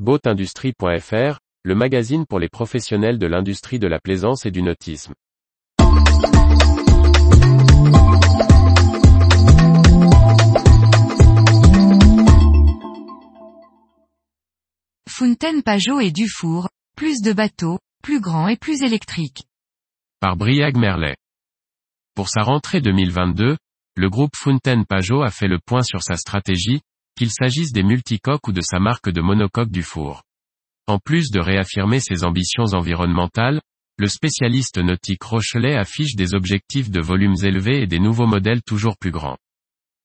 Boatindustrie.fr, le magazine pour les professionnels de l'industrie de la plaisance et du nautisme. Fontaine Pajot et Dufour, plus de bateaux, plus grands et plus électriques. Par Briag Merlet. Pour sa rentrée 2022, le groupe Fontaine Pajot a fait le point sur sa stratégie, qu'il s'agisse des multicoques ou de sa marque de monocoque Dufour. En plus de réaffirmer ses ambitions environnementales, le spécialiste nautique Rochelet affiche des objectifs de volumes élevés et des nouveaux modèles toujours plus grands.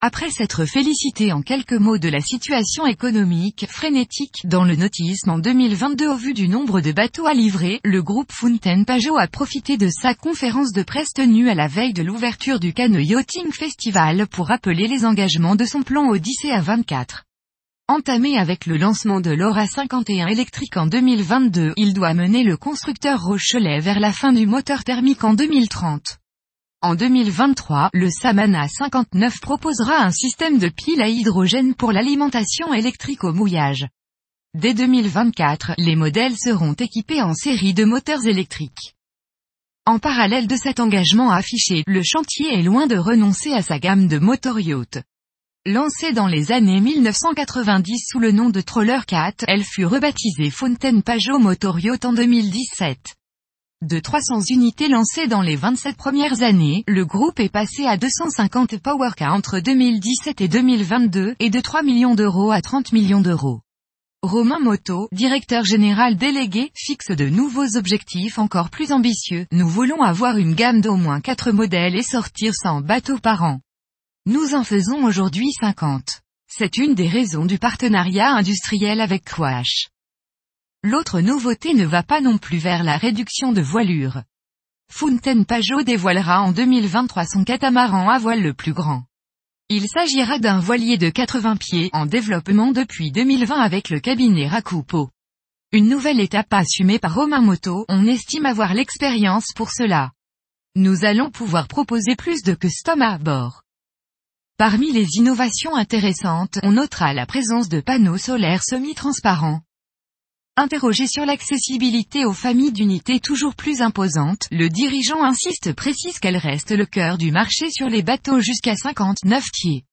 Après s'être félicité en quelques mots de la situation économique frénétique dans le nautisme en 2022 au vu du nombre de bateaux à livrer, le groupe Fontaine Pajot a profité de sa conférence de presse tenue à la veille de l'ouverture du Cannes Yachting Festival pour rappeler les engagements de son plan Odyssée à 24. Entamé avec le lancement de l'Aura 51 électrique en 2022, il doit mener le constructeur Rochelet vers la fin du moteur thermique en 2030. En 2023, le Samana 59 proposera un système de piles à hydrogène pour l'alimentation électrique au mouillage. Dès 2024, les modèles seront équipés en série de moteurs électriques. En parallèle de cet engagement affiché, le chantier est loin de renoncer à sa gamme de motor. Lancée dans les années 1990 sous le nom de Troller 4, elle fut rebaptisée Fontaine Pajot Motor en 2017. De 300 unités lancées dans les 27 premières années, le groupe est passé à 250 PowerCar entre 2017 et 2022, et de 3 millions d'euros à 30 millions d'euros. Romain Moto, directeur général délégué, fixe de nouveaux objectifs encore plus ambitieux. Nous voulons avoir une gamme d'au moins 4 modèles et sortir 100 bateaux par an. Nous en faisons aujourd'hui 50. C'est une des raisons du partenariat industriel avec Quash. L'autre nouveauté ne va pas non plus vers la réduction de voilure. Fontaine Pajot dévoilera en 2023 son catamaran à voile le plus grand. Il s'agira d'un voilier de 80 pieds en développement depuis 2020 avec le cabinet Rakupo. Une nouvelle étape assumée par Romain Moto, on estime avoir l'expérience pour cela. Nous allons pouvoir proposer plus de custom à bord. Parmi les innovations intéressantes, on notera la présence de panneaux solaires semi-transparents. Interrogé sur l'accessibilité aux familles d'unités toujours plus imposantes, le dirigeant insiste précise qu'elle reste le cœur du marché sur les bateaux jusqu'à 59 pieds.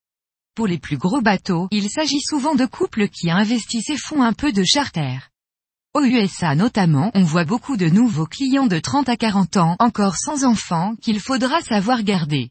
Pour les plus gros bateaux, il s'agit souvent de couples qui investissent et font un peu de charter. Aux USA notamment, on voit beaucoup de nouveaux clients de 30 à 40 ans, encore sans enfants, qu'il faudra savoir garder.